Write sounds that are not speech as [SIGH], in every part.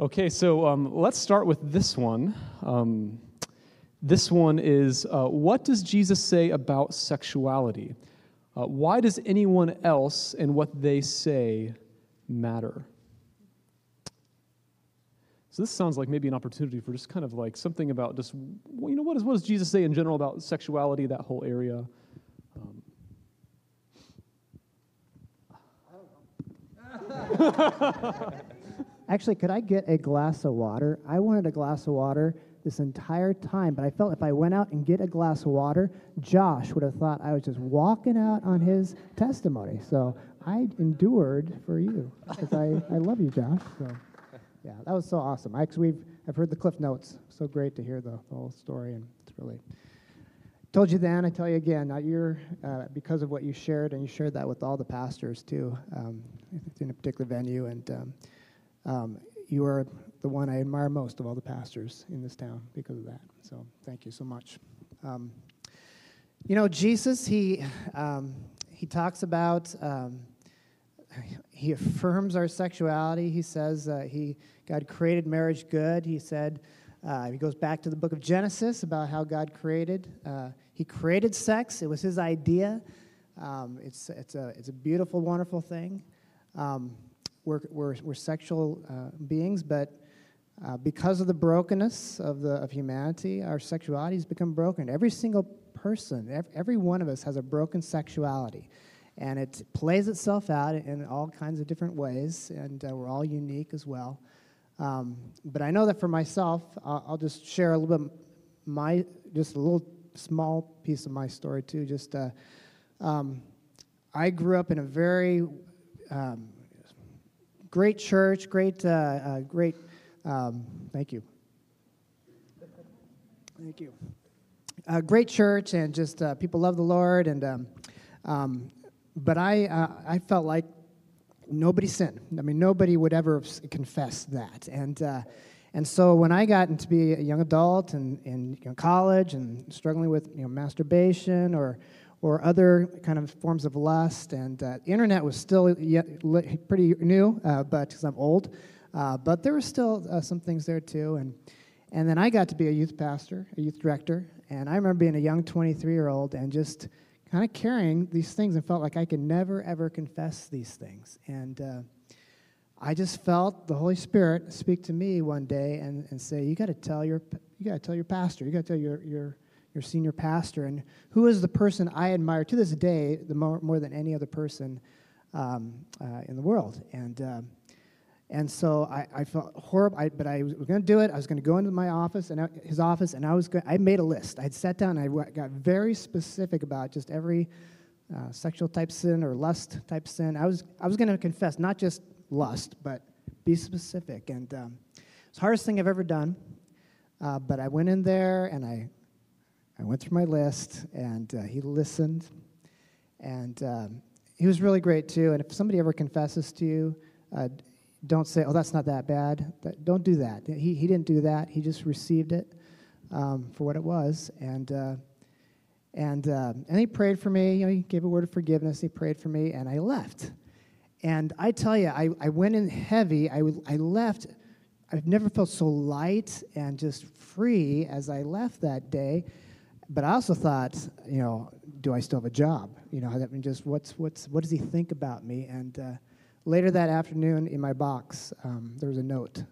Okay, so um, let's start with this one. Um, this one is uh, What does Jesus say about sexuality? Uh, why does anyone else and what they say matter? So this sounds like maybe an opportunity for just kind of like something about just, you know, what, is, what does Jesus say in general about sexuality, that whole area? Um, [LAUGHS] Actually, could I get a glass of water? I wanted a glass of water this entire time, but I felt if I went out and get a glass of water, Josh would have thought I was just walking out on his testimony. So I endured for you because I, I love you, Josh. So yeah, that was so awesome. Actually, we've I've heard the cliff notes. So great to hear the, the whole story, and it's really told you then. I tell you again. Now you're uh, because of what you shared, and you shared that with all the pastors too, um, in a particular venue, and. Um, um, you are the one I admire most of all the pastors in this town because of that. So thank you so much. Um, you know, Jesus, he, um, he talks about, um, he affirms our sexuality. He says uh, he, God created marriage good. He said, uh, he goes back to the book of Genesis about how God created. Uh, he created sex, it was his idea. Um, it's, it's, a, it's a beautiful, wonderful thing. Um, we're, we're, we're sexual uh, beings, but uh, because of the brokenness of, the, of humanity, our sexuality has become broken. Every single person, every, every one of us has a broken sexuality. And it plays itself out in all kinds of different ways, and uh, we're all unique as well. Um, but I know that for myself, I'll, I'll, just share a little bit my, just a little small piece of my story too. Just, uh, um, I grew up in a very um, great church, great, uh, uh, great. Um, thank you. Thank you. Uh, great church, and just uh, people love the Lord, and um, um, but I uh, I felt like nobody sinned. I mean, nobody would ever confess that, and. Uh, and so when I got into be a young adult and in college and struggling with you know, masturbation or or other kind of forms of lust. And uh, internet was still yet pretty new, uh, but because I'm old, uh, but there were still uh, some things there too. And and then I got to be a youth pastor, a youth director, and I remember being a young 23 year old and just kind of carrying these things and felt like I could never ever confess these things. And uh, I just felt the Holy Spirit speak to me one day and, and say, "You got to tell your you got to tell your pastor. You got to tell your your your senior pastor, and who is the person I admire to this day the more, more than any other person um, uh, in the world. And uh, and so I, I felt horrible, I, but I was going to do it. I was going to go into my office and I, his office, and I was going, I made a list. I'd sat down and I got very specific about just every uh, sexual type sin or lust type sin. I was I was going to confess not just lust, but be specific. And um, it's the hardest thing I've ever done. Uh, but I went in there and I I went through my list, and uh, he listened, and um, he was really great too. And if somebody ever confesses to you, uh, don't say, "Oh, that's not that bad." Don't do that. He he didn't do that. He just received it um, for what it was, and. Uh, and, uh, and he prayed for me. You know, he gave a word of forgiveness. He prayed for me, and I left. And I tell you, I, I went in heavy. I, I left. I've never felt so light and just free as I left that day but I also thought, you know, do I still have a job? You know, I mean, just what's what's what does he think about me? And uh, later that afternoon, in my box, um, there was a note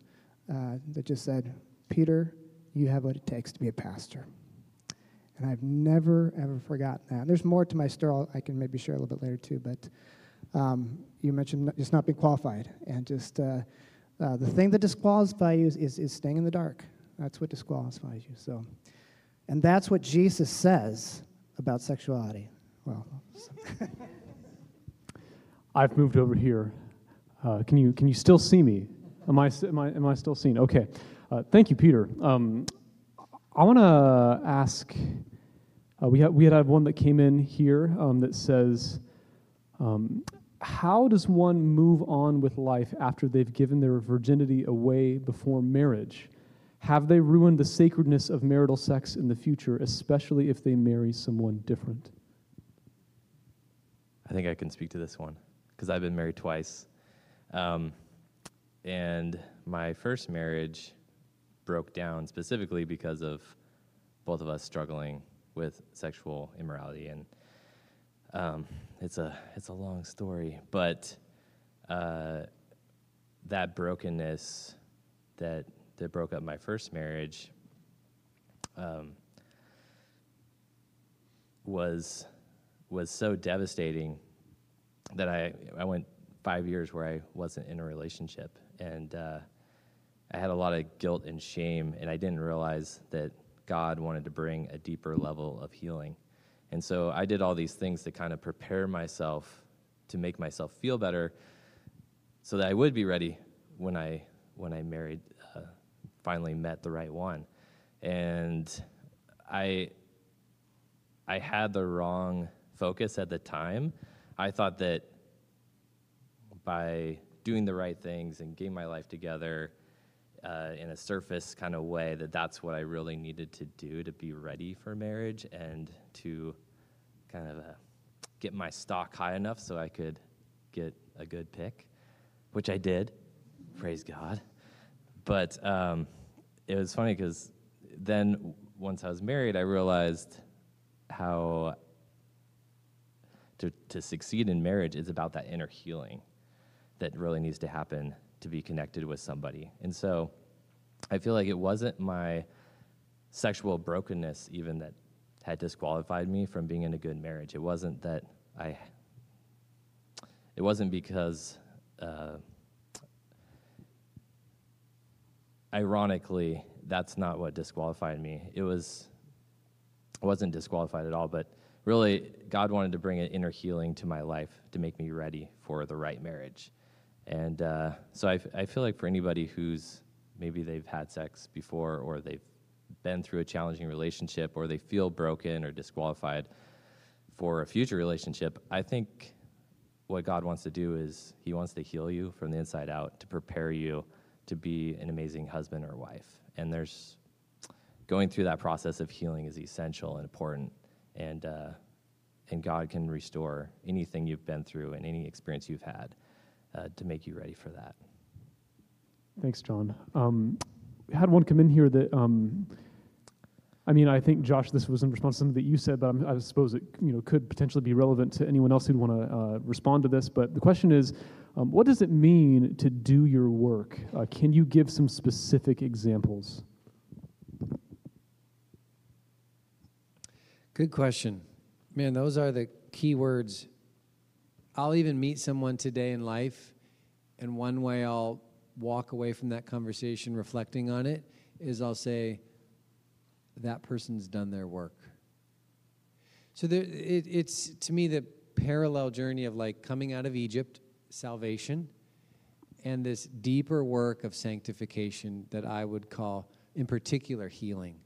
uh, that just said, "Peter, you have what it takes to be a pastor." And I've never ever forgotten that. And there's more to my story. I can maybe share a little bit later too. But um, you mentioned just not being qualified, and just uh, uh the thing that disqualifies you is, is, is staying in the dark. That's what disqualifies you. So. And that's what Jesus says about sexuality. Well, [LAUGHS] I've moved over here. Uh, can, you, can you still see me? Am I, am I, am I still seen? Okay. Uh, thank you, Peter. Um, I want to ask uh, we, ha- we had one that came in here um, that says, um, How does one move on with life after they've given their virginity away before marriage? Have they ruined the sacredness of marital sex in the future, especially if they marry someone different? I think I can speak to this one because I've been married twice. Um, and my first marriage broke down specifically because of both of us struggling with sexual immorality, and um, it's a it's a long story, but uh, that brokenness that that broke up my first marriage um, was was so devastating that I I went five years where I wasn't in a relationship, and uh, I had a lot of guilt and shame, and I didn't realize that God wanted to bring a deeper level of healing. And so I did all these things to kind of prepare myself to make myself feel better so that I would be ready when I when I married finally met the right one. And I I had the wrong focus at the time. I thought that by doing the right things and getting my life together uh, in a surface kind of way that that's what I really needed to do to be ready for marriage and to kind of uh, get my stock high enough so I could get a good pick, which I did. Praise God. But um, it was funny because then once I was married, I realized how to, to succeed in marriage is about that inner healing that really needs to happen to be connected with somebody. And so I feel like it wasn't my sexual brokenness even that had disqualified me from being in a good marriage. It wasn't that I, it wasn't because, uh, ironically, that's not what disqualified me. It was, wasn't disqualified at all, but really, God wanted to bring an inner healing to my life to make me ready for the right marriage. And uh, so I, I feel like for anybody who's maybe they've had sex before or they've been through a challenging relationship or they feel broken or disqualified for a future relationship, I think what God wants to do is He wants to heal you from the inside out to prepare you to be an amazing husband or wife. And there's going through that process of healing is essential and important. And, uh, and God can restore anything you've been through and any experience you've had uh, to make you ready for that. Thanks, John. Um, had one come in here that, um, I mean, I think Josh, this was in response to something that you said, but I'm, i suppose it you know could potentially be relevant to anyone else who'd want to uh, respond to this. But the question is, um, what does it mean to do your work? Uh, can you give some specific examples? Good question. Man, those are the key words I'll even meet someone today in life, and one way I'll walk away from that conversation reflecting on it is I'll say, that person's done their work. So there, it, it's to me the parallel journey of like coming out of Egypt, salvation, and this deeper work of sanctification that I would call, in particular, healing.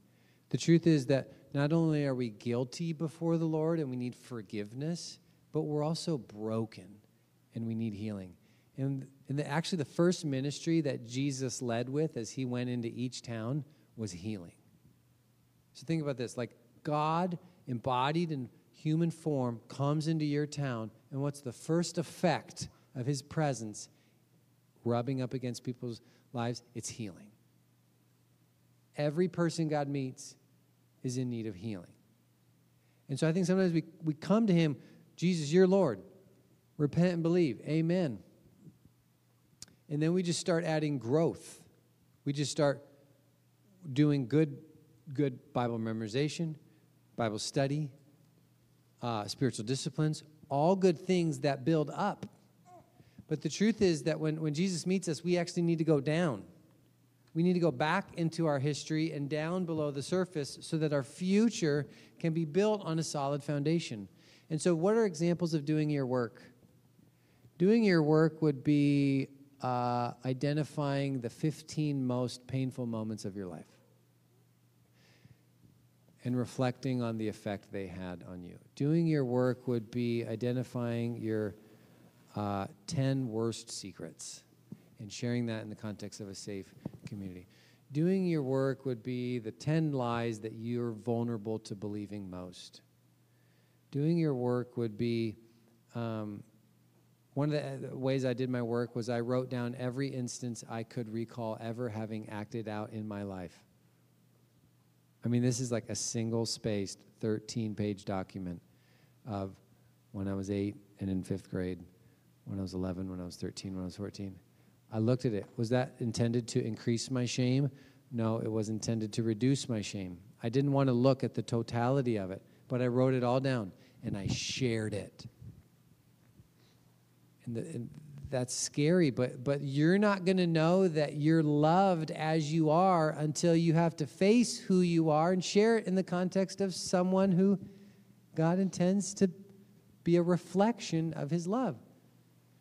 The truth is that not only are we guilty before the Lord and we need forgiveness, but we're also broken and we need healing. And, and the, actually, the first ministry that Jesus led with as he went into each town was healing. So think about this like God embodied in human form comes into your town, and what's the first effect of his presence rubbing up against people's lives? It's healing. Every person God meets is in need of healing. And so I think sometimes we, we come to him Jesus, you're Lord. Repent and believe. Amen. And then we just start adding growth. We just start doing good, good Bible memorization, Bible study, uh, spiritual disciplines, all good things that build up. But the truth is that when, when Jesus meets us, we actually need to go down. We need to go back into our history and down below the surface so that our future can be built on a solid foundation. And so, what are examples of doing your work? Doing your work would be uh, identifying the 15 most painful moments of your life and reflecting on the effect they had on you. Doing your work would be identifying your uh, 10 worst secrets and sharing that in the context of a safe community. Doing your work would be the 10 lies that you're vulnerable to believing most doing your work would be um, one of the ways I did my work was I wrote down every instance I could recall ever having acted out in my life. I mean, this is like a single spaced 13 page document of when I was eight and in fifth grade, when I was 11, when I was 13, when I was 14. I looked at it. Was that intended to increase my shame? No, it was intended to reduce my shame. I didn't want to look at the totality of it, but I wrote it all down and I shared it. And, the, and that's scary, but, but you're not going to know that you're loved as you are until you have to face who you are and share it in the context of someone who God intends to be a reflection of his love.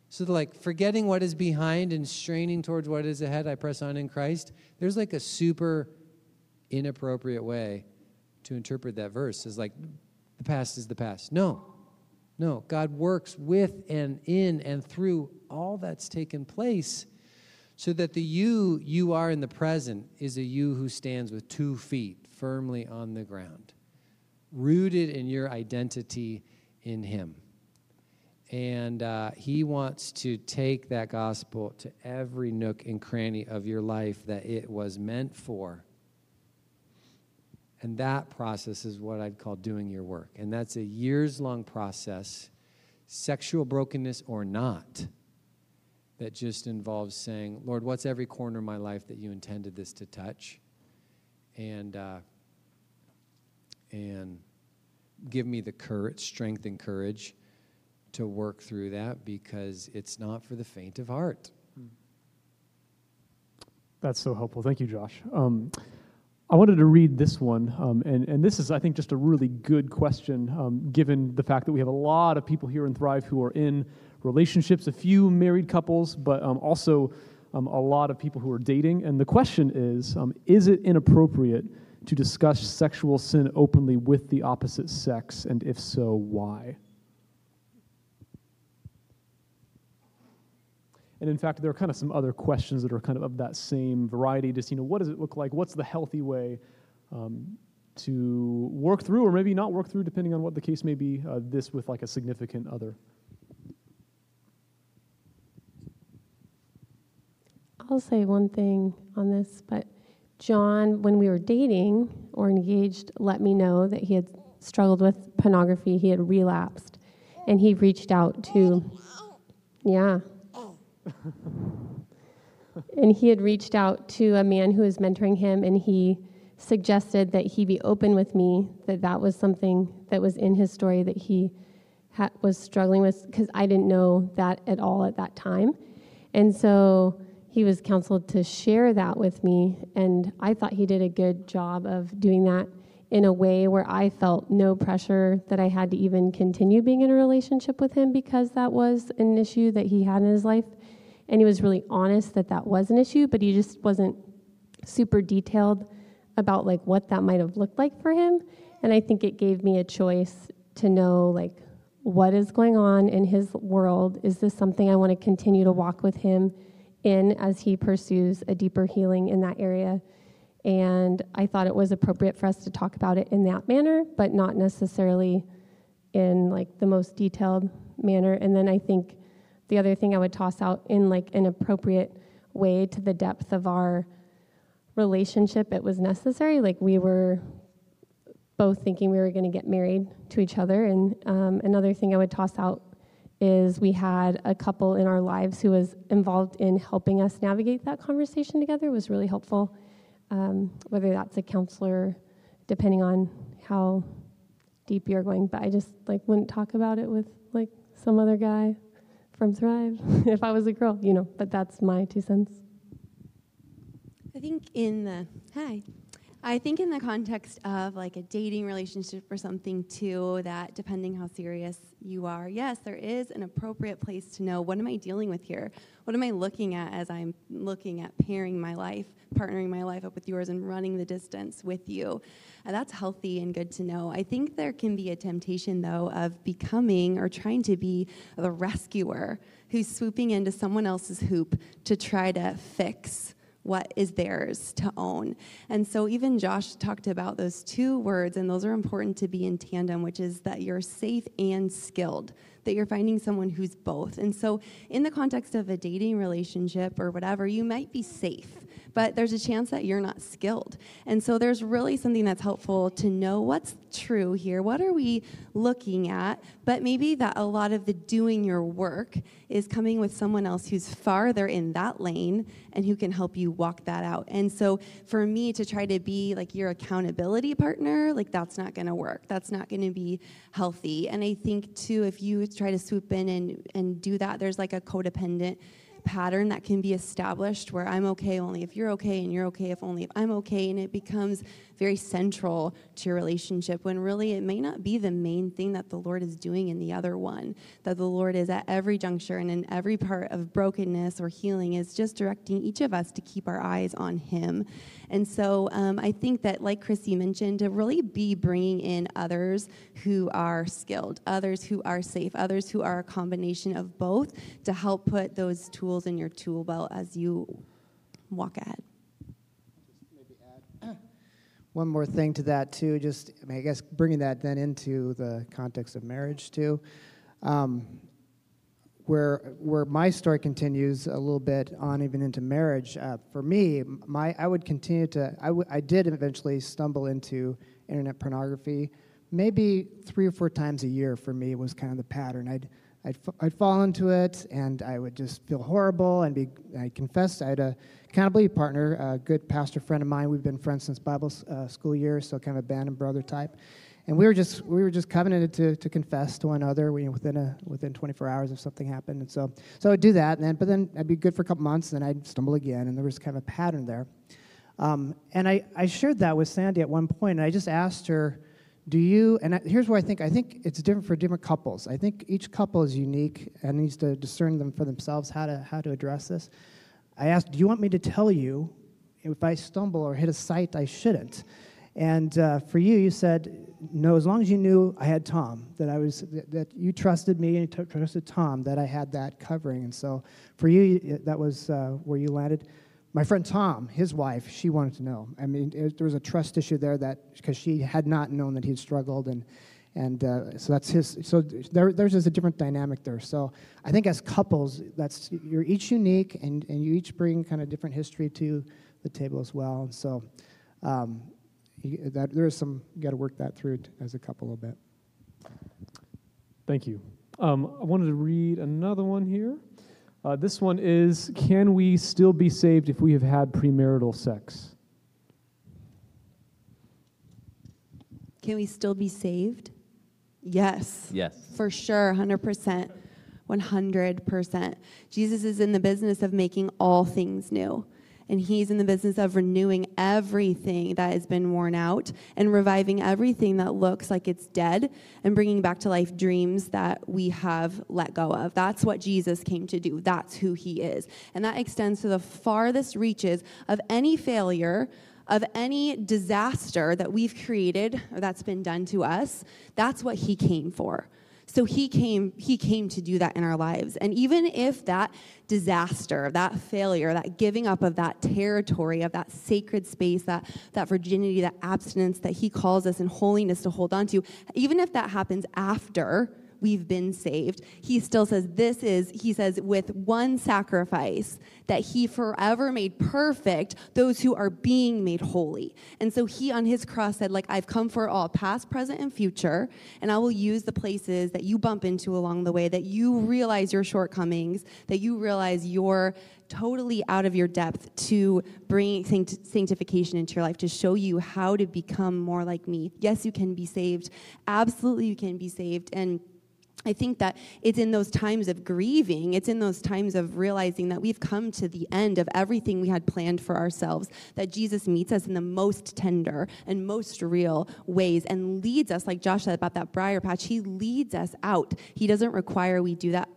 So, like, forgetting what is behind and straining towards what is ahead, I press on in Christ. There's like a super inappropriate way to interpret that verse. Is like, the past is the past. No, no. God works with and in and through all that's taken place so that the you you are in the present is a you who stands with two feet firmly on the ground, rooted in your identity in Him. And uh, He wants to take that gospel to every nook and cranny of your life that it was meant for. And that process is what I'd call doing your work. And that's a years long process, sexual brokenness or not, that just involves saying, Lord, what's every corner of my life that you intended this to touch? And, uh, and give me the courage, strength, and courage to work through that because it's not for the faint of heart. That's so helpful. Thank you, Josh. Um, I wanted to read this one, um, and, and this is, I think, just a really good question, um, given the fact that we have a lot of people here in Thrive who are in relationships, a few married couples, but um, also um, a lot of people who are dating. And the question is um, Is it inappropriate to discuss sexual sin openly with the opposite sex? And if so, why? And in fact, there are kind of some other questions that are kind of of that same variety. Just, you know, what does it look like? What's the healthy way um, to work through, or maybe not work through, depending on what the case may be, uh, this with like a significant other? I'll say one thing on this, but John, when we were dating or engaged, let me know that he had struggled with pornography. He had relapsed. And he reached out to, yeah. [LAUGHS] and he had reached out to a man who was mentoring him, and he suggested that he be open with me, that that was something that was in his story that he ha- was struggling with, because I didn't know that at all at that time. And so he was counseled to share that with me, and I thought he did a good job of doing that in a way where I felt no pressure that I had to even continue being in a relationship with him because that was an issue that he had in his life. And he was really honest that that was an issue, but he just wasn't super detailed about like what that might have looked like for him. And I think it gave me a choice to know like what is going on in his world. Is this something I want to continue to walk with him in as he pursues a deeper healing in that area? And I thought it was appropriate for us to talk about it in that manner, but not necessarily in like the most detailed manner. And then I think the other thing I would toss out in like an appropriate way to the depth of our relationship, it was necessary. Like we were both thinking we were going to get married to each other. And um, another thing I would toss out is we had a couple in our lives who was involved in helping us navigate that conversation together it was really helpful um, whether that's a counselor, depending on how deep you're going. But I just like wouldn't talk about it with like some other guy from Thrive [LAUGHS] if I was a girl, you know. But that's my two cents. I think in the hi, I think in the context of like a dating relationship or something too, that depending how serious you are, yes, there is an appropriate place to know what am I dealing with here? What am I looking at as I'm looking at pairing my life, partnering my life up with yours, and running the distance with you? And that's healthy and good to know. I think there can be a temptation, though, of becoming or trying to be the rescuer who's swooping into someone else's hoop to try to fix what is theirs to own. And so even Josh talked about those two words, and those are important to be in tandem, which is that you're safe and skilled, that you're finding someone who's both. And so in the context of a dating relationship or whatever, you might be safe but there's a chance that you're not skilled. And so there's really something that's helpful to know what's true here. What are we looking at? But maybe that a lot of the doing your work is coming with someone else who's farther in that lane and who can help you walk that out. And so for me to try to be like your accountability partner, like that's not going to work. That's not going to be healthy. And I think too if you try to swoop in and and do that, there's like a codependent pattern that can be established where I'm okay only if you're okay and you're okay if only if I'm okay and it becomes very central to your relationship when really it may not be the main thing that the Lord is doing in the other one. That the Lord is at every juncture and in every part of brokenness or healing is just directing each of us to keep our eyes on Him. And so um, I think that, like Chrissy mentioned, to really be bringing in others who are skilled, others who are safe, others who are a combination of both to help put those tools in your tool belt as you walk ahead one more thing to that too. Just I, mean, I guess bringing that then into the context of marriage too, um, where where my story continues a little bit on even into marriage. Uh, for me, my I would continue to I, w- I did eventually stumble into internet pornography. Maybe three or four times a year for me was kind of the pattern. I'd I'd, I'd fall into it and I would just feel horrible and be I confessed I had a accountability partner, a good pastor friend of mine. We've been friends since Bible uh, school years, so kind of a band and brother type. And we were just we were just covenanted to, to confess to one another within a within 24 hours if something happened. And so so I'd do that, and then but then I'd be good for a couple months, and then I'd stumble again, and there was kind of a pattern there. Um, and I, I shared that with Sandy at one point, and I just asked her, "Do you?" And here's where I think I think it's different for different couples. I think each couple is unique and needs to discern them for themselves how to how to address this. I asked, Do you want me to tell you if I stumble or hit a site I shouldn't? And uh, for you, you said, No, as long as you knew I had Tom, that I was, that, that you trusted me and you trusted Tom, that I had that covering. And so for you, that was uh, where you landed. My friend Tom, his wife, she wanted to know. I mean, it, there was a trust issue there that because she had not known that he'd struggled and and uh, so that's his so there, there's just a different dynamic there. So i think as couples that's you're each unique and, and you each bring kind of different history to the table as well. And so um, that there is some you got to work that through as a couple a bit. Thank you. Um, i wanted to read another one here uh, this one is can we still be saved if we have had premarital sex can we still be saved Yes. Yes. For sure, 100%. 100%. Jesus is in the business of making all things new. And he's in the business of renewing everything that has been worn out and reviving everything that looks like it's dead and bringing back to life dreams that we have let go of. That's what Jesus came to do. That's who he is. And that extends to the farthest reaches of any failure of any disaster that we've created or that's been done to us, that's what he came for. So he came, he came to do that in our lives. And even if that disaster, that failure, that giving up of that territory, of that sacred space, that, that virginity, that abstinence that he calls us in holiness to hold on to, even if that happens after we've been saved. He still says, This is, he says, with one sacrifice that he forever made perfect those who are being made holy. And so he on his cross said, like, I've come for all, past, present, and future, and I will use the places that you bump into along the way, that you realize your shortcomings, that you realize you're totally out of your depth to bring sanctification into your life, to show you how to become more like me. Yes, you can be saved. Absolutely, you can be saved. And I think that it's in those times of grieving, it's in those times of realizing that we've come to the end of everything we had planned for ourselves, that Jesus meets us in the most tender and most real ways and leads us, like Josh said about that briar patch, he leads us out. He doesn't require we do that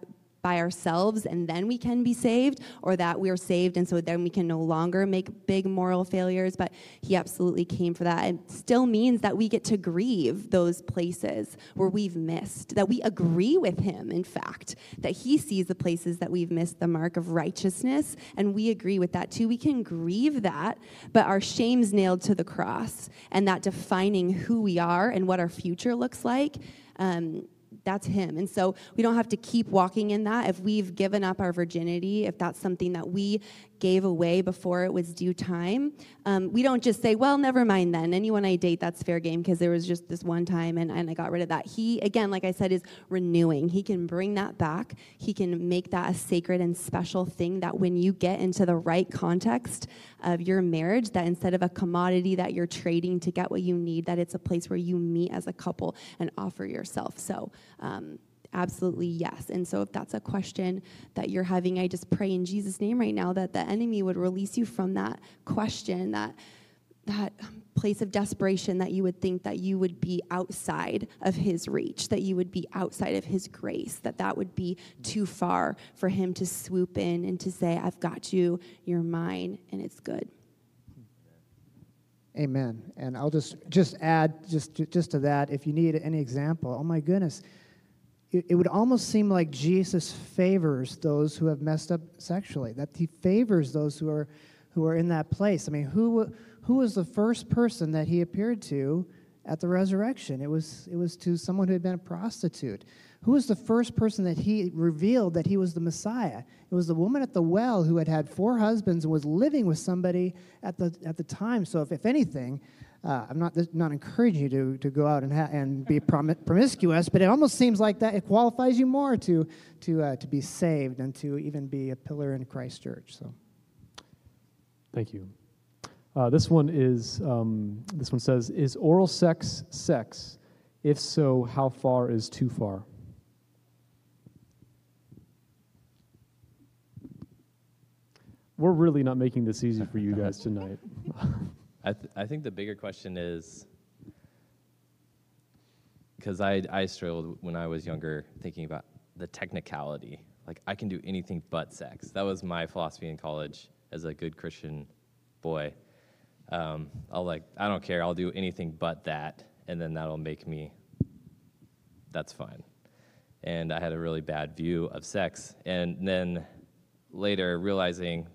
by ourselves and then we can be saved, or that we're saved and so then we can no longer make big moral failures. But he absolutely came for that. It still means that we get to grieve those places where we've missed, that we agree with him, in fact, that he sees the places that we've missed the mark of righteousness, and we agree with that too. We can grieve that, but our shame's nailed to the cross, and that defining who we are and what our future looks like. Um, that's him. And so we don't have to keep walking in that. If we've given up our virginity, if that's something that we gave away before it was due time, um, we don't just say, well, never mind then. Anyone I date, that's fair game because there was just this one time and, and I got rid of that. He, again, like I said, is renewing. He can bring that back. He can make that a sacred and special thing that when you get into the right context of your marriage, that instead of a commodity that you're trading to get what you need, that it's a place where you meet as a couple and offer yourself. So, um, absolutely yes. And so, if that's a question that you're having, I just pray in Jesus' name right now that the enemy would release you from that question, that that place of desperation that you would think that you would be outside of his reach that you would be outside of his grace that that would be too far for him to swoop in and to say i've got you you're mine and it's good Amen. And I'll just just add just just to that. If you need any example, oh my goodness, it, would almost seem like Jesus favors those who have messed up sexually. That he favors those who are who are in that place. I mean, who who was the first person that he appeared to at the resurrection? It was it was to someone who had been a prostitute. Who was the first person that he revealed that he was the Messiah? It was the woman at the well who had had four husbands and was living with somebody at the, at the time. So, if, if anything, uh, I'm not, not encouraging you to, to go out and, ha- and be prom- promiscuous, but it almost seems like that it qualifies you more to, to, uh, to be saved and to even be a pillar in Christ Church. So, Thank you. Uh, this one is um, this one says, "Is oral sex sex? If so, how far is too far?" We're really not making this easy for you guys tonight. [LAUGHS] I, th- I think the bigger question is because I, I struggled when I was younger thinking about the technicality. Like, I can do anything but sex. That was my philosophy in college as a good Christian boy. Um, I'll, like, I don't care. I'll do anything but that, and then that'll make me, that's fine. And I had a really bad view of sex. And then later, realizing,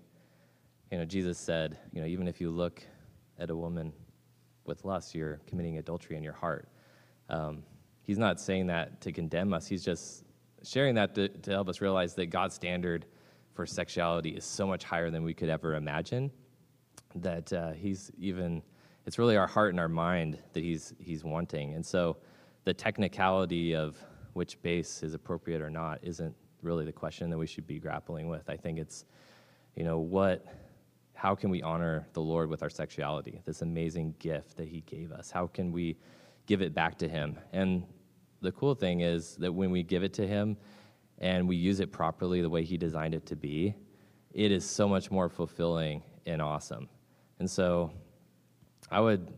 you know, Jesus said, you know, even if you look at a woman with lust, you're committing adultery in your heart. Um, he's not saying that to condemn us, he's just sharing that to, to help us realize that God's standard for sexuality is so much higher than we could ever imagine. That uh, he's even, it's really our heart and our mind that he's, he's wanting. And so the technicality of which base is appropriate or not isn't really the question that we should be grappling with. I think it's, you know, what how can we honor the Lord with our sexuality, this amazing gift that He gave us? How can we give it back to Him? And the cool thing is that when we give it to Him and we use it properly the way He designed it to be, it is so much more fulfilling and awesome. And so I would,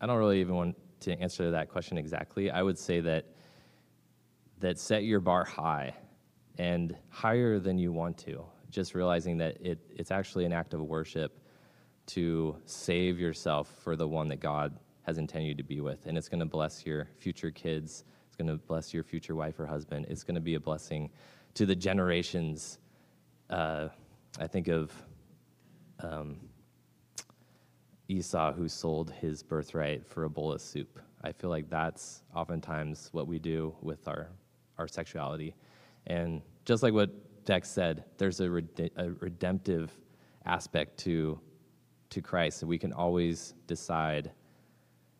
I don't really even want to answer that question exactly. I would say that that set your bar high and higher than you want to just realizing that it, it's actually an act of worship to save yourself for the one that God has intended you to be with. And it's going to bless your future kids, it's going to bless your future wife or husband, it's going to be a blessing to the generations. Uh, I think of um, Esau who sold his birthright for a bowl of soup. I feel like that's oftentimes what we do with our, our sexuality. And just like what Dex said, there's a, rede- a redemptive aspect to, to Christ. And we can always decide,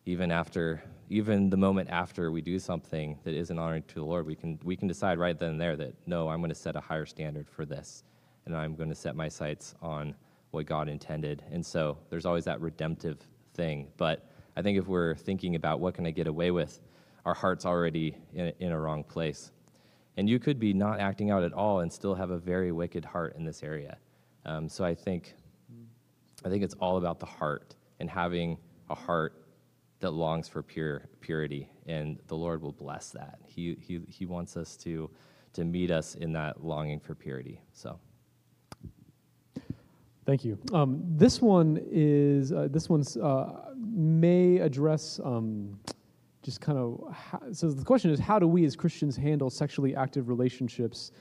even after, even the moment after we do something that isn't honoring to the Lord, we can, we can decide right then and there that, no, I'm going to set a higher standard for this. And I'm going to set my sights on what God intended. And so there's always that redemptive thing. But I think if we're thinking about what can I get away with, our heart's already in, in a wrong place. And you could be not acting out at all and still have a very wicked heart in this area. Um, so I think, I think it's all about the heart and having a heart that longs for pure purity, and the Lord will bless that. He, he, he wants us to, to meet us in that longing for purity. So. Thank you. Um, this one is uh, this one's uh, may address um, just kind of so the question is how do we as Christians handle sexually active relationships?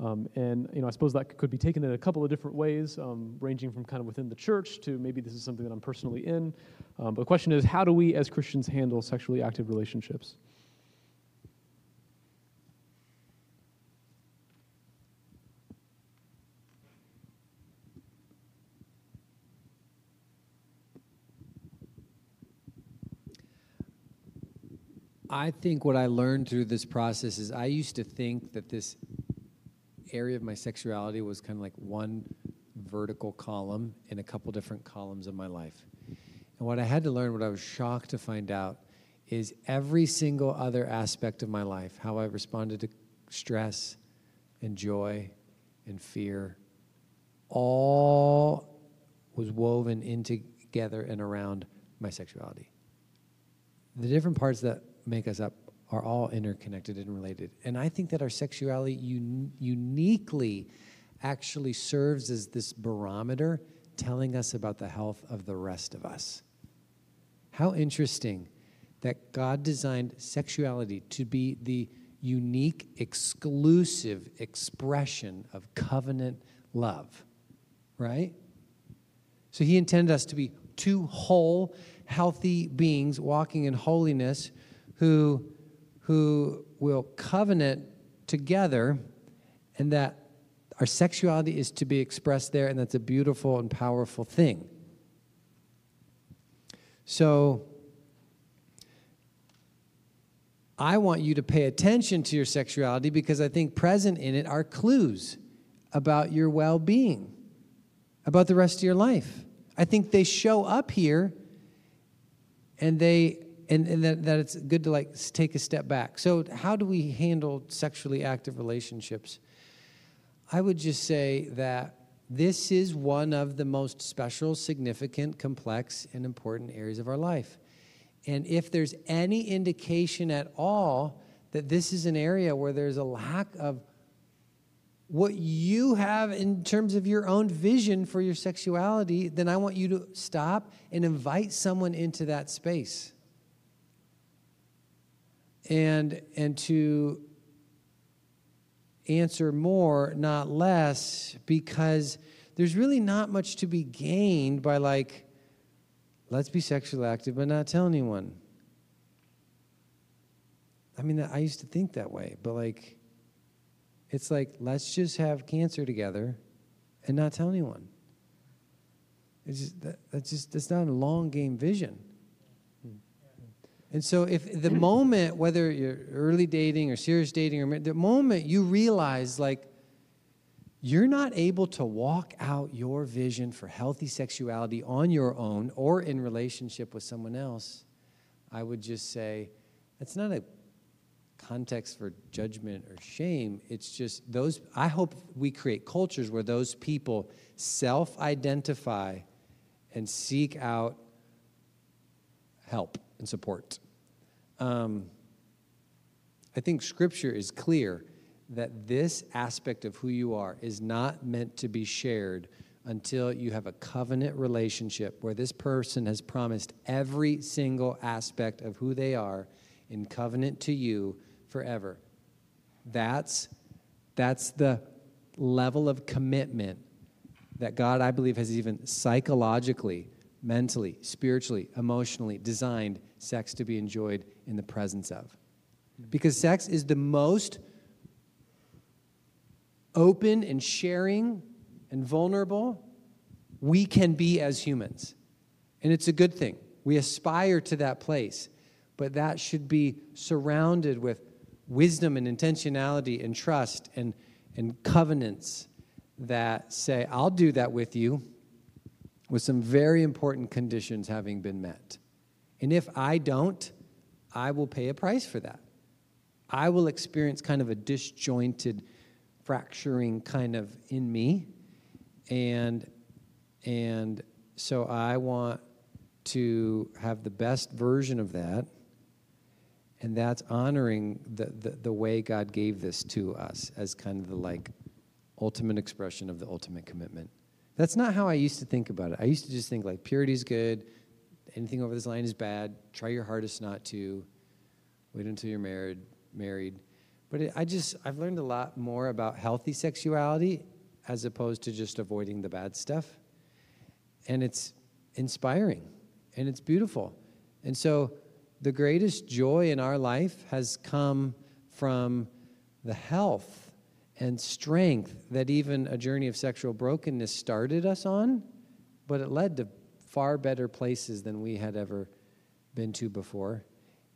Um, and you know I suppose that could be taken in a couple of different ways, um, ranging from kind of within the church to maybe this is something that I'm personally in. Um, but the question is how do we as Christians handle sexually active relationships? I think what I learned through this process is I used to think that this area of my sexuality was kind of like one vertical column in a couple different columns of my life. And what I had to learn, what I was shocked to find out, is every single other aspect of my life, how I responded to stress and joy and fear, all was woven in together and around my sexuality. The different parts that make us up are all interconnected and related. And I think that our sexuality un- uniquely actually serves as this barometer telling us about the health of the rest of us. How interesting that God designed sexuality to be the unique, exclusive expression of covenant love, right? So He intended us to be two whole, healthy beings walking in holiness who, who will covenant together, and that our sexuality is to be expressed there, and that's a beautiful and powerful thing. So, I want you to pay attention to your sexuality because I think present in it are clues about your well being, about the rest of your life. I think they show up here and they and, and that, that it's good to like take a step back. So, how do we handle sexually active relationships? I would just say that this is one of the most special, significant, complex, and important areas of our life. And if there's any indication at all that this is an area where there's a lack of what you have in terms of your own vision for your sexuality, then I want you to stop and invite someone into that space and and to answer more not less because there's really not much to be gained by like let's be sexually active but not tell anyone. I mean i used to think that way but like it's like let's just have cancer together and not tell anyone. It's just that, that's just that's not a long game vision and so, if the mm. moment, whether you're early dating or serious dating, or the moment you realize, like, you're not able to walk out your vision for healthy sexuality on your own or in relationship with someone else, I would just say that's not a context for judgment or shame. It's just those, I hope we create cultures where those people self identify and seek out help and support. Um, I think Scripture is clear that this aspect of who you are is not meant to be shared until you have a covenant relationship where this person has promised every single aspect of who they are in covenant to you forever. That's, that's the level of commitment that God, I believe, has even psychologically mentally, spiritually, emotionally designed sex to be enjoyed in the presence of. Because sex is the most open and sharing and vulnerable we can be as humans. And it's a good thing. We aspire to that place, but that should be surrounded with wisdom and intentionality and trust and, and covenants that say, I'll do that with you with some very important conditions having been met. And if I don't, I will pay a price for that. I will experience kind of a disjointed, fracturing kind of in me. And, and so I want to have the best version of that. And that's honoring the, the, the way God gave this to us as kind of the like ultimate expression of the ultimate commitment. That's not how I used to think about it. I used to just think like purity is good, anything over this line is bad, try your hardest not to, wait until you're married, married. But it, I just, I've learned a lot more about healthy sexuality as opposed to just avoiding the bad stuff. And it's inspiring and it's beautiful. And so the greatest joy in our life has come from the health and strength that even a journey of sexual brokenness started us on, but it led to far better places than we had ever been to before.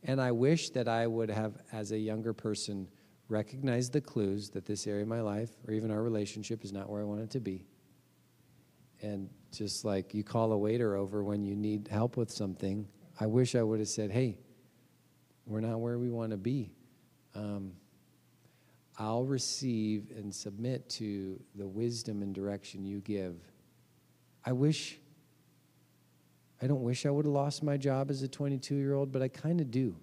And I wish that I would have, as a younger person, recognized the clues that this area of my life or even our relationship is not where I want it to be. And just like you call a waiter over when you need help with something, I wish I would have said, hey, we're not where we want to be. Um, I'll receive and submit to the wisdom and direction you give. I wish, I don't wish I would have lost my job as a 22 year old, but I kind of do.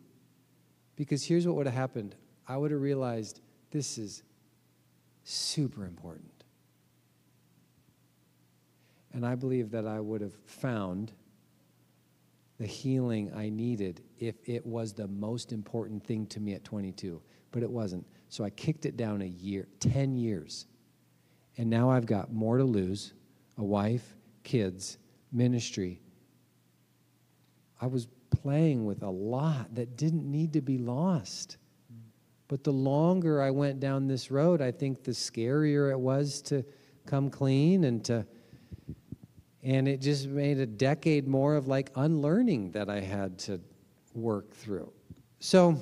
Because here's what would have happened I would have realized this is super important. And I believe that I would have found the healing I needed if it was the most important thing to me at 22. But it wasn't. So I kicked it down a year, 10 years. And now I've got more to lose a wife, kids, ministry. I was playing with a lot that didn't need to be lost. But the longer I went down this road, I think the scarier it was to come clean and to and it just made a decade more of like unlearning that I had to work through. So,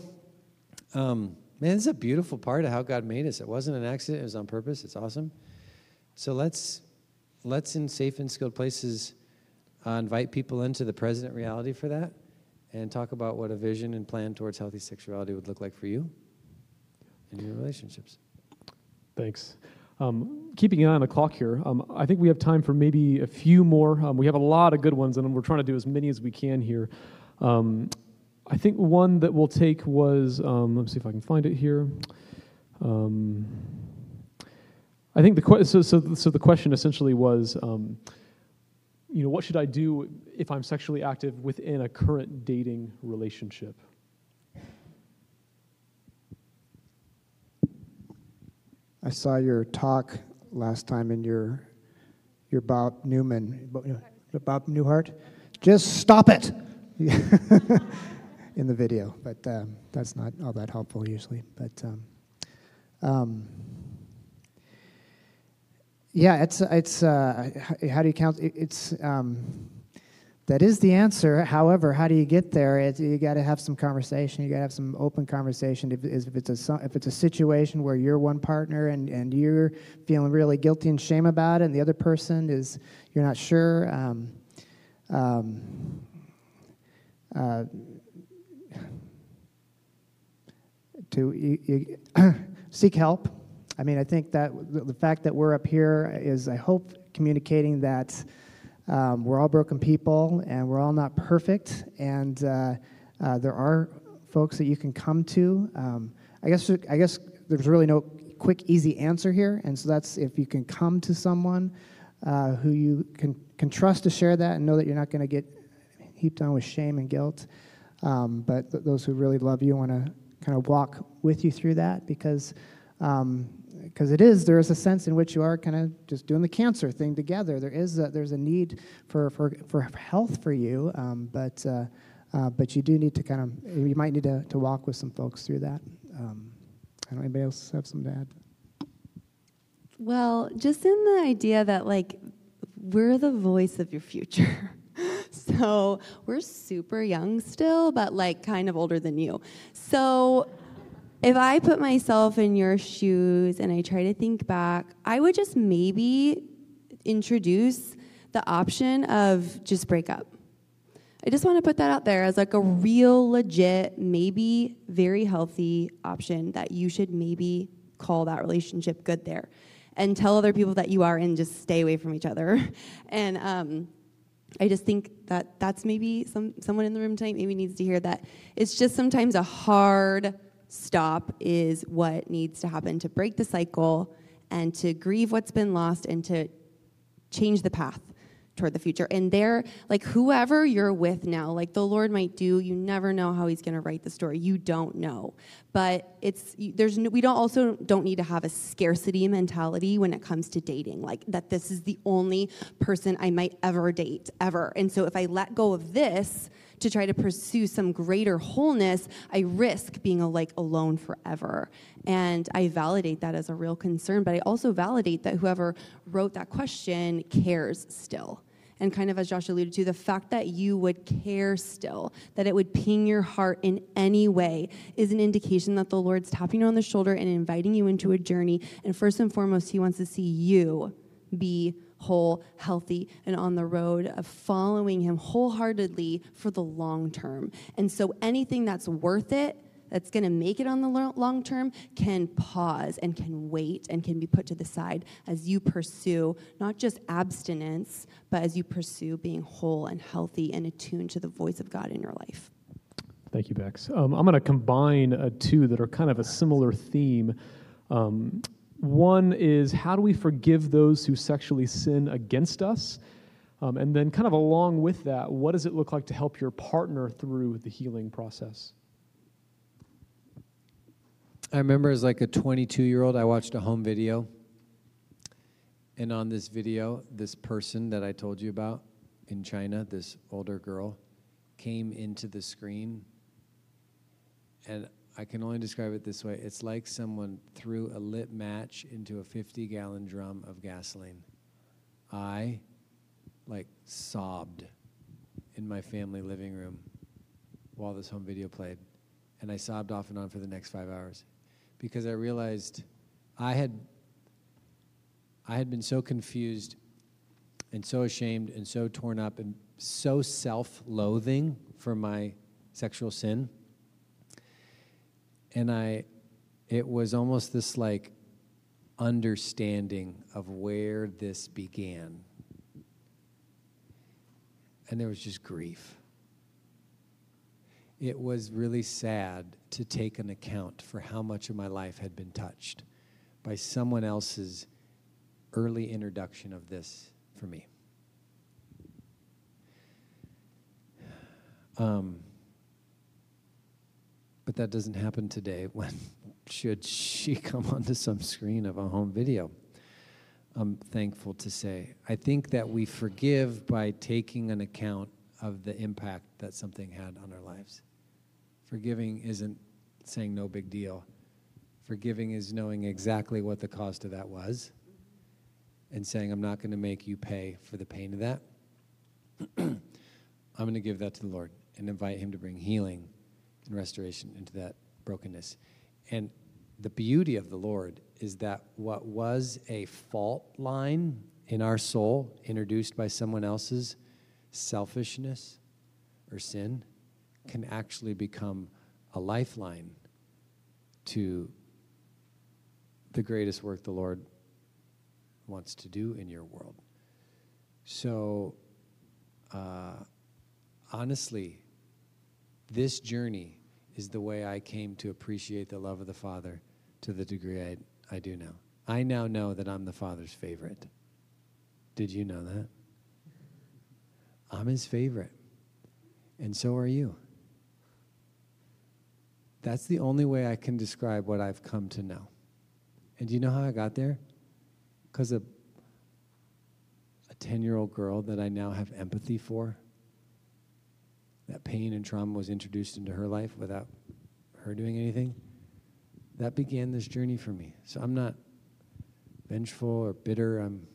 um, man, it's a beautiful part of how God made us. It wasn't an accident; it was on purpose. It's awesome. So let's let's in safe and skilled places uh, invite people into the present reality for that, and talk about what a vision and plan towards healthy sexuality would look like for you and your relationships. Thanks. Um, keeping an eye on the clock here, um, I think we have time for maybe a few more. Um, we have a lot of good ones, and we're trying to do as many as we can here. Um, I think one that we'll take was, um, let me see if I can find it here. Um, I think the que- so, so, so the question essentially was, you know, what should I do if I'm sexually active within a current dating relationship? I saw your talk last time in your your Bob Newman, Bob Newhart. Just stop it [LAUGHS] in the video, but um, that's not all that helpful usually. But um, um, yeah, it's it's uh, how do you count? It's um, that is the answer. However, how do you get there? You got to have some conversation. You got to have some open conversation. If, if, it's a if it's a situation where you're one partner and, and you're feeling really guilty and shame about it, and the other person is you're not sure. Um, um, uh, to you, you [COUGHS] seek help. I mean, I think that the fact that we're up here is, I hope, communicating that um, we're all broken people, and we're all not perfect. And uh, uh, there are folks that you can come to. Um, I guess I guess there's really no quick, easy answer here. And so that's if you can come to someone uh, who you can can trust to share that and know that you're not going to get heaped on with shame and guilt. Um, but th- those who really love you want to kind of walk with you through that because um, because it is there is a sense in which you are kind of just doing the cancer thing together. There is a, there's a need for for, for health for you, um, but uh, uh, but you do need to kind of you might need to, to walk with some folks through that. Um, I don't anybody else have some to add? Well, just in the idea that like we're the voice of your future. [LAUGHS] so we're super young still, but like kind of older than you. So if I put myself in your shoes and I try to think back, I would just maybe introduce the option of just break up. I just want to put that out there as like a real legit, maybe very healthy option that you should maybe call that relationship good there and tell other people that you are and just stay away from each other. [LAUGHS] and um, I just think that that's maybe some someone in the room tonight maybe needs to hear that. It's just sometimes a hard stop is what needs to happen to break the cycle and to grieve what's been lost and to change the path toward the future. And there, like whoever you're with now, like the Lord might do, you never know how he's going to write the story. You don't know. But it's there's no, we don't also don't need to have a scarcity mentality when it comes to dating, like that this is the only person I might ever date ever. And so if I let go of this, to try to pursue some greater wholeness, I risk being like alone forever. And I validate that as a real concern, but I also validate that whoever wrote that question cares still and kind of as Josh alluded to, the fact that you would care still, that it would ping your heart in any way, is an indication that the Lord's tapping you on the shoulder and inviting you into a journey. And first and foremost, He wants to see you be whole, healthy, and on the road of following Him wholeheartedly for the long term. And so anything that's worth it that's going to make it on the long term can pause and can wait and can be put to the side as you pursue not just abstinence, but as you pursue being whole and healthy and attuned to the voice of God in your life. Thank you, Bex. Um, I'm going to combine uh, two that are kind of a similar theme. Um, one is how do we forgive those who sexually sin against us? Um, and then, kind of along with that, what does it look like to help your partner through the healing process? I remember as like a 22 year old, I watched a home video. And on this video, this person that I told you about in China, this older girl, came into the screen. And I can only describe it this way it's like someone threw a lit match into a 50 gallon drum of gasoline. I like sobbed in my family living room while this home video played. And I sobbed off and on for the next five hours because I realized I had I had been so confused and so ashamed and so torn up and so self-loathing for my sexual sin. And I it was almost this like understanding of where this began. And there was just grief it was really sad to take an account for how much of my life had been touched by someone else's early introduction of this for me. [SIGHS] Um, that doesn't happen today when [LAUGHS] should she [LAUGHS] come onto some screen of a home video. I'm thankful to say. I think that we forgive by taking an account of the impact that something had on our lives. Forgiving isn't saying no big deal. Forgiving is knowing exactly what the cost of that was and saying, I'm not going to make you pay for the pain of that. [CLEARS THROAT] I'm going to give that to the Lord and invite Him to bring healing and restoration into that brokenness. And the beauty of the Lord is that what was a fault line in our soul, introduced by someone else's selfishness or sin, can actually become a lifeline to the greatest work the Lord wants to do in your world. So, uh, honestly, this journey is the way I came to appreciate the love of the Father to the degree I, I do now. I now know that I'm the Father's favorite. Did you know that? I'm his favorite. And so are you. That's the only way I can describe what I've come to know. And do you know how I got there? Because a, a 10 year old girl that I now have empathy for, that pain and trauma was introduced into her life without her doing anything. That began this journey for me. So I'm not vengeful or bitter. I'm,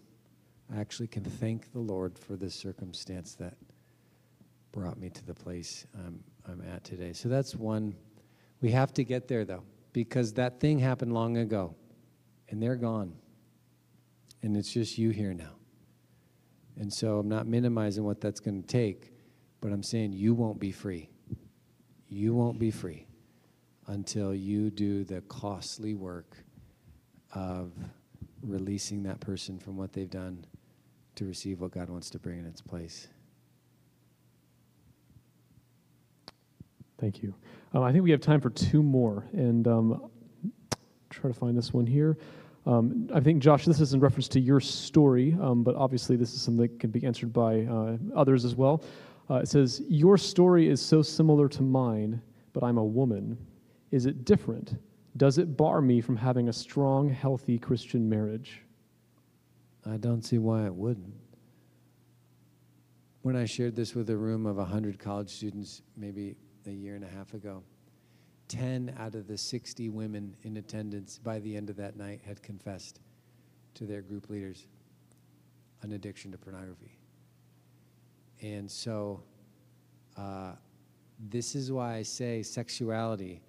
I actually can thank the Lord for this circumstance that brought me to the place I'm, I'm at today. So that's one we have to get there, though, because that thing happened long ago, and they're gone. And it's just you here now. And so I'm not minimizing what that's going to take, but I'm saying you won't be free. You won't be free until you do the costly work of releasing that person from what they've done to receive what God wants to bring in its place. Thank you. Um, I think we have time for two more, and um, try to find this one here. Um, I think Josh, this is in reference to your story, um, but obviously this is something that can be answered by uh, others as well. Uh, it says, Your story is so similar to mine, but I'm a woman. Is it different? Does it bar me from having a strong, healthy Christian marriage? I don't see why it wouldn't. When I shared this with a room of 100 college students, maybe a year and a half ago, 10 out of the 60 women in attendance by the end of that night had confessed to their group leaders an addiction to pornography. And so, uh, this is why I say sexuality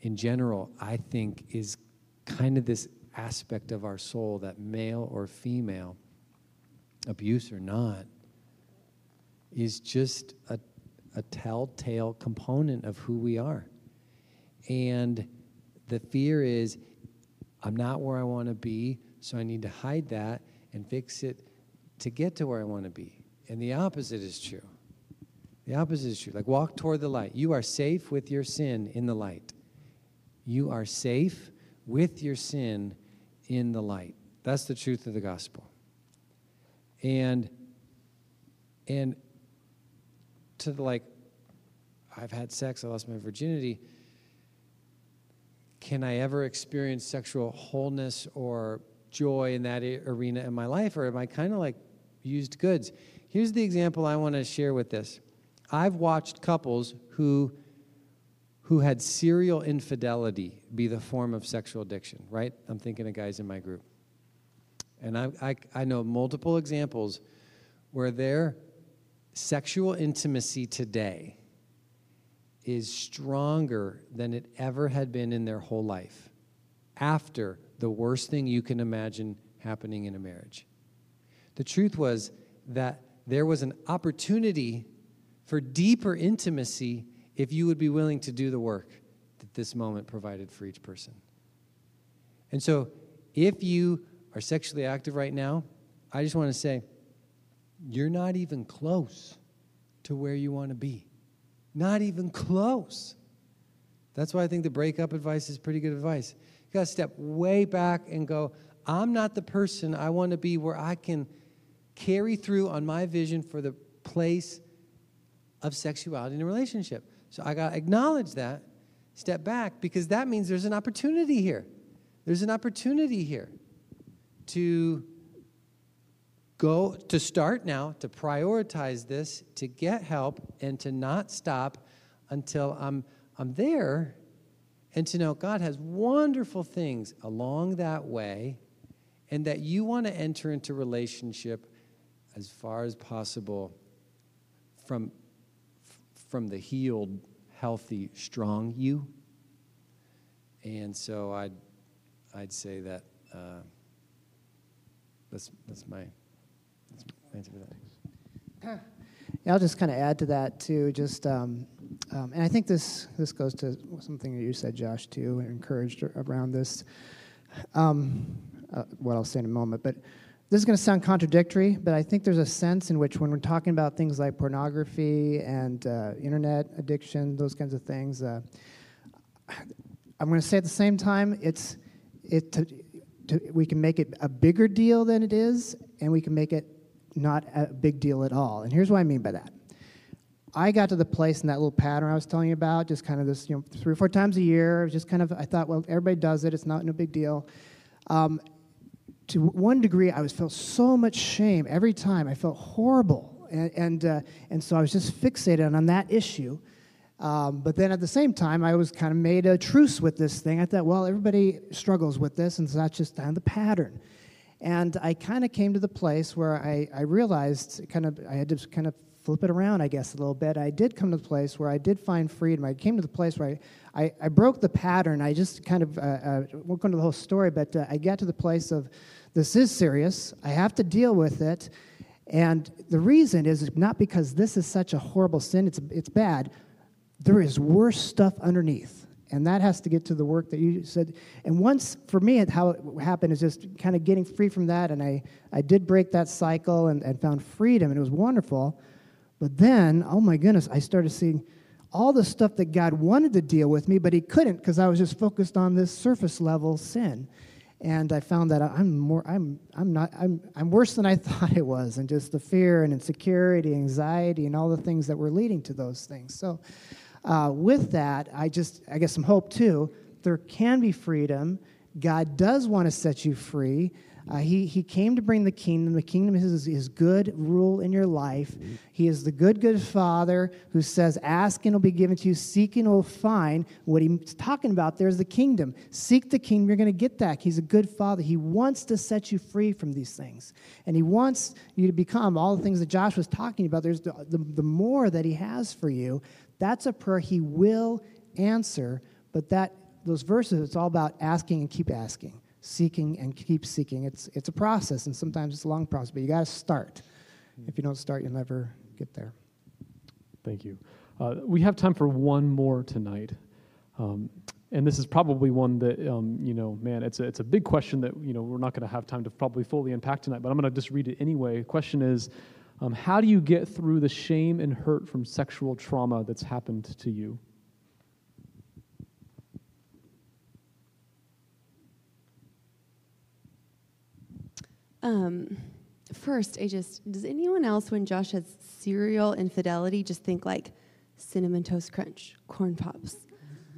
in general, I think, is kind of this aspect of our soul that male or female, abuse or not, is just a, a telltale component of who we are. And the fear is, I'm not where I want to be, so I need to hide that and fix it to get to where I want to be. And the opposite is true. The opposite is true. Like walk toward the light. You are safe with your sin in the light. You are safe with your sin in the light. That's the truth of the gospel. And and to the like I've had sex, I lost my virginity can I ever experience sexual wholeness or joy in that arena in my life, or am I kind of like used goods? Here's the example I want to share with this. I've watched couples who who had serial infidelity be the form of sexual addiction, right? I'm thinking of guys in my group. And I, I, I know multiple examples where their sexual intimacy today is stronger than it ever had been in their whole life after the worst thing you can imagine happening in a marriage. The truth was that there was an opportunity for deeper intimacy if you would be willing to do the work that this moment provided for each person. And so, if you are sexually active right now, I just want to say, you're not even close to where you want to be. Not even close. That's why I think the breakup advice is pretty good advice. You got to step way back and go, I'm not the person I want to be where I can carry through on my vision for the place of sexuality in a relationship. So I got to acknowledge that, step back, because that means there's an opportunity here. There's an opportunity here to go to start now to prioritize this to get help and to not stop until i'm i'm there and to know god has wonderful things along that way and that you want to enter into relationship as far as possible from from the healed healthy strong you and so i'd i'd say that uh, that's that's my Thanks for that. Yeah, I'll just kind of add to that too. Just, um, um, and I think this this goes to something that you said, Josh, too, encouraged around this. Um, uh, what I'll say in a moment, but this is going to sound contradictory, but I think there's a sense in which when we're talking about things like pornography and uh, internet addiction, those kinds of things, uh, I'm going to say at the same time, it's it. To, to, we can make it a bigger deal than it is, and we can make it not a big deal at all. And here's what I mean by that. I got to the place in that little pattern I was telling you about, just kind of this, you know, three or four times a year. Just kind of, I thought, well, everybody does it. It's not no big deal. Um, to one degree, I was felt so much shame every time. I felt horrible, and and, uh, and so I was just fixated on that issue. Um, but then at the same time, I was kind of made a truce with this thing. I thought, well, everybody struggles with this, and so that's just kind of the pattern. And I kind of came to the place where I, I realized kind of I had to kind of flip it around, I guess, a little bit. I did come to the place where I did find freedom. I came to the place where I, I, I broke the pattern. I just kind of, uh, uh, won't go into the whole story, but uh, I got to the place of this is serious. I have to deal with it. And the reason is not because this is such a horrible sin, it's, it's bad. There is worse stuff underneath and that has to get to the work that you said and once for me how it happened is just kind of getting free from that and i, I did break that cycle and, and found freedom and it was wonderful but then oh my goodness i started seeing all the stuff that God wanted to deal with me, but He couldn't because I was just focused on this surface level sin. And I found that I'm more, I'm, I'm not, I'm, I'm worse than I [LAUGHS] thought it was, and just the fear and insecurity, anxiety, and all the things that were leading to those things. So, uh, with that, I just, I guess some hope too. There can be freedom. God does want to set you free. Uh, he, he came to bring the kingdom. The kingdom is his good rule in your life. He is the good, good Father who says, Ask and it'll be given to you, seek and will find. What he's talking about there is the kingdom. Seek the kingdom, you're going to get that. He's a good Father. He wants to set you free from these things. And he wants you to become all the things that Josh was talking about. There's the, the, the more that he has for you. That's a prayer he will answer, but that those verses, it's all about asking and keep asking seeking and keep seeking. It's, it's a process, and sometimes it's a long process, but you got to start. If you don't start, you'll never get there. Thank you. Uh, we have time for one more tonight. Um, and this is probably one that, um, you know, man, it's a, it's a big question that, you know, we're not going to have time to probably fully unpack tonight, but I'm going to just read it anyway. The question is um, How do you get through the shame and hurt from sexual trauma that's happened to you? Um, first, I just does anyone else when Josh has cereal infidelity just think like cinnamon toast crunch, corn pops,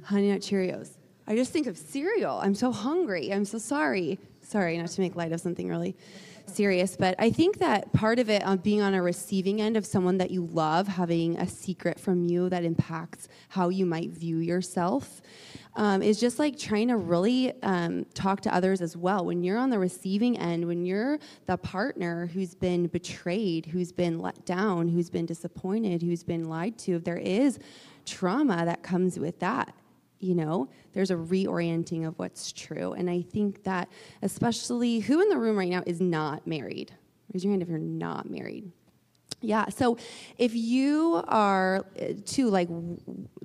honey nut Cheerios? I just think of cereal. I'm so hungry. I'm so sorry. Sorry, not to make light of something really serious, but I think that part of it on being on a receiving end of someone that you love having a secret from you that impacts how you might view yourself um, is just like trying to really um, talk to others as well. When you're on the receiving end, when you're the partner who's been betrayed, who's been let down, who's been disappointed, who's been lied to, there is trauma that comes with that you know there's a reorienting of what's true. And i think that especially who in the room right now is not married? Raise your hand if you're not married yeah so if you are uh, to like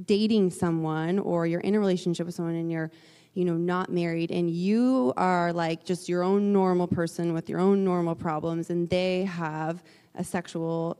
dating someone or you're in a relationship with someone and you're you know not married and you are like just your own normal person with your own normal problems and they have a sexual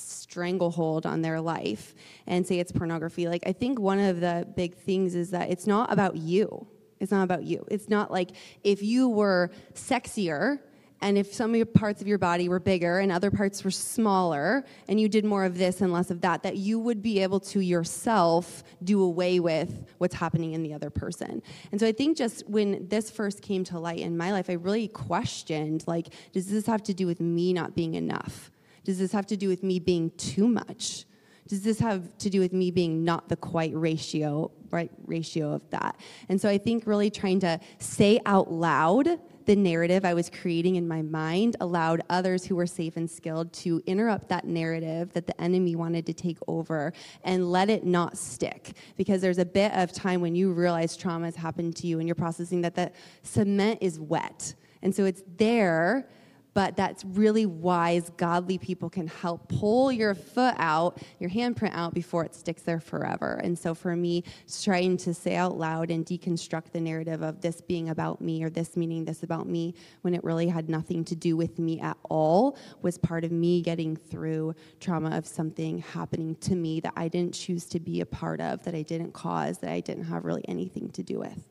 stranglehold on their life and say it's pornography. Like, I think one of the big things is that it's not about you. It's not about you. It's not like if you were sexier and if some of your parts of your body were bigger and other parts were smaller and you did more of this and less of that that you would be able to yourself do away with what's happening in the other person and so i think just when this first came to light in my life i really questioned like does this have to do with me not being enough does this have to do with me being too much? Does this have to do with me being not the quite ratio, right ratio of that? And so I think really trying to say out loud the narrative I was creating in my mind allowed others who were safe and skilled to interrupt that narrative that the enemy wanted to take over and let it not stick. Because there's a bit of time when you realize trauma has happened to you and you're processing that the cement is wet. And so it's there but that's really wise, godly people can help pull your foot out, your handprint out before it sticks there forever. And so for me, trying to say out loud and deconstruct the narrative of this being about me or this meaning this about me when it really had nothing to do with me at all was part of me getting through trauma of something happening to me that I didn't choose to be a part of, that I didn't cause, that I didn't have really anything to do with.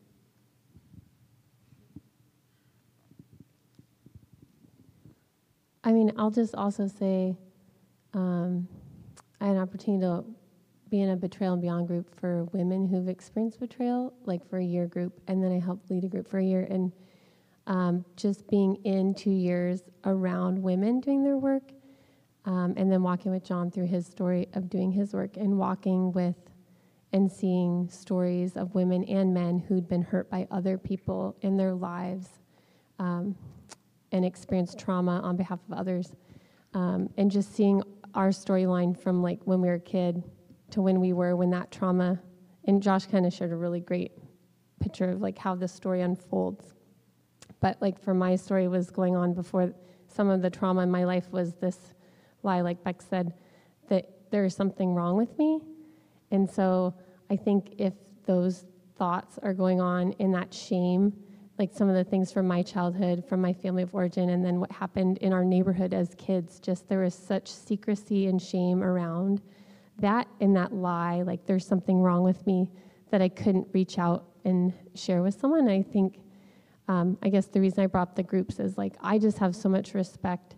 I mean, I'll just also say um, I had an opportunity to be in a betrayal and beyond group for women who've experienced betrayal, like for a year group, and then I helped lead a group for a year. And um, just being in two years around women doing their work, um, and then walking with John through his story of doing his work, and walking with and seeing stories of women and men who'd been hurt by other people in their lives. Um, and experience trauma on behalf of others. Um, and just seeing our storyline from like when we were a kid to when we were when that trauma, and Josh kind of shared a really great picture of like how this story unfolds. But like for my story was going on before some of the trauma in my life was this lie, like Beck said, that there is something wrong with me. And so I think if those thoughts are going on in that shame, like some of the things from my childhood, from my family of origin, and then what happened in our neighborhood as kids. Just there was such secrecy and shame around that and that lie, like there's something wrong with me that I couldn't reach out and share with someone. I think, um, I guess the reason I brought up the groups is like I just have so much respect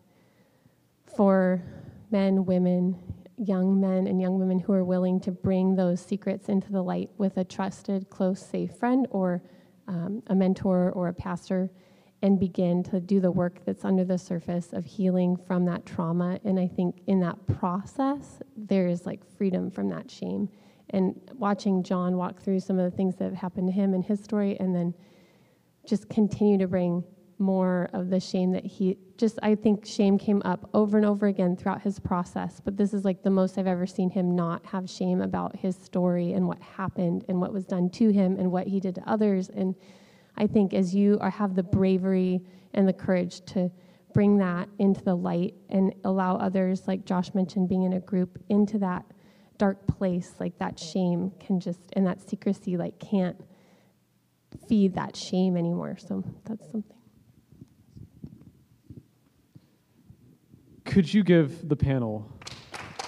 for men, women, young men, and young women who are willing to bring those secrets into the light with a trusted, close, safe friend or um, a mentor or a pastor and begin to do the work that's under the surface of healing from that trauma. And I think in that process, there is like freedom from that shame. And watching John walk through some of the things that have happened to him in his story, and then just continue to bring more of the shame that he just, I think shame came up over and over again throughout his process. But this is like the most I've ever seen him not have shame about his story and what happened and what was done to him and what he did to others. And I think as you are, have the bravery and the courage to bring that into the light and allow others, like Josh mentioned, being in a group, into that dark place, like that shame can just, and that secrecy, like can't feed that shame anymore. So that's something. Could you give the panel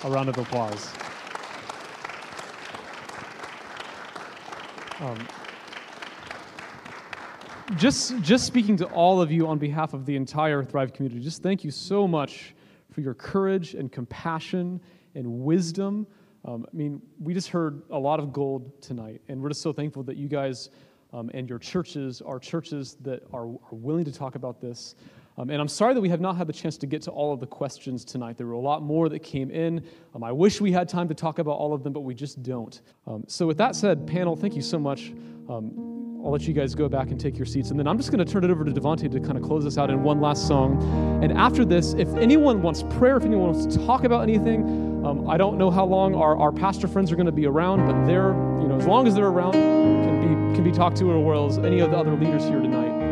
a round of applause? Um, just, just speaking to all of you on behalf of the entire Thrive community, just thank you so much for your courage and compassion and wisdom. Um, I mean, we just heard a lot of gold tonight, and we're just so thankful that you guys um, and your churches are churches that are, are willing to talk about this. Um, and I'm sorry that we have not had the chance to get to all of the questions tonight. There were a lot more that came in. Um, I wish we had time to talk about all of them, but we just don't. Um, so, with that said, panel, thank you so much. Um, I'll let you guys go back and take your seats. And then I'm just going to turn it over to Devontae to kind of close us out in one last song. And after this, if anyone wants prayer, if anyone wants to talk about anything, um, I don't know how long our, our pastor friends are going to be around, but they're, you know, as long as they're around, can be, can be talked to, as well as any of the other leaders here tonight.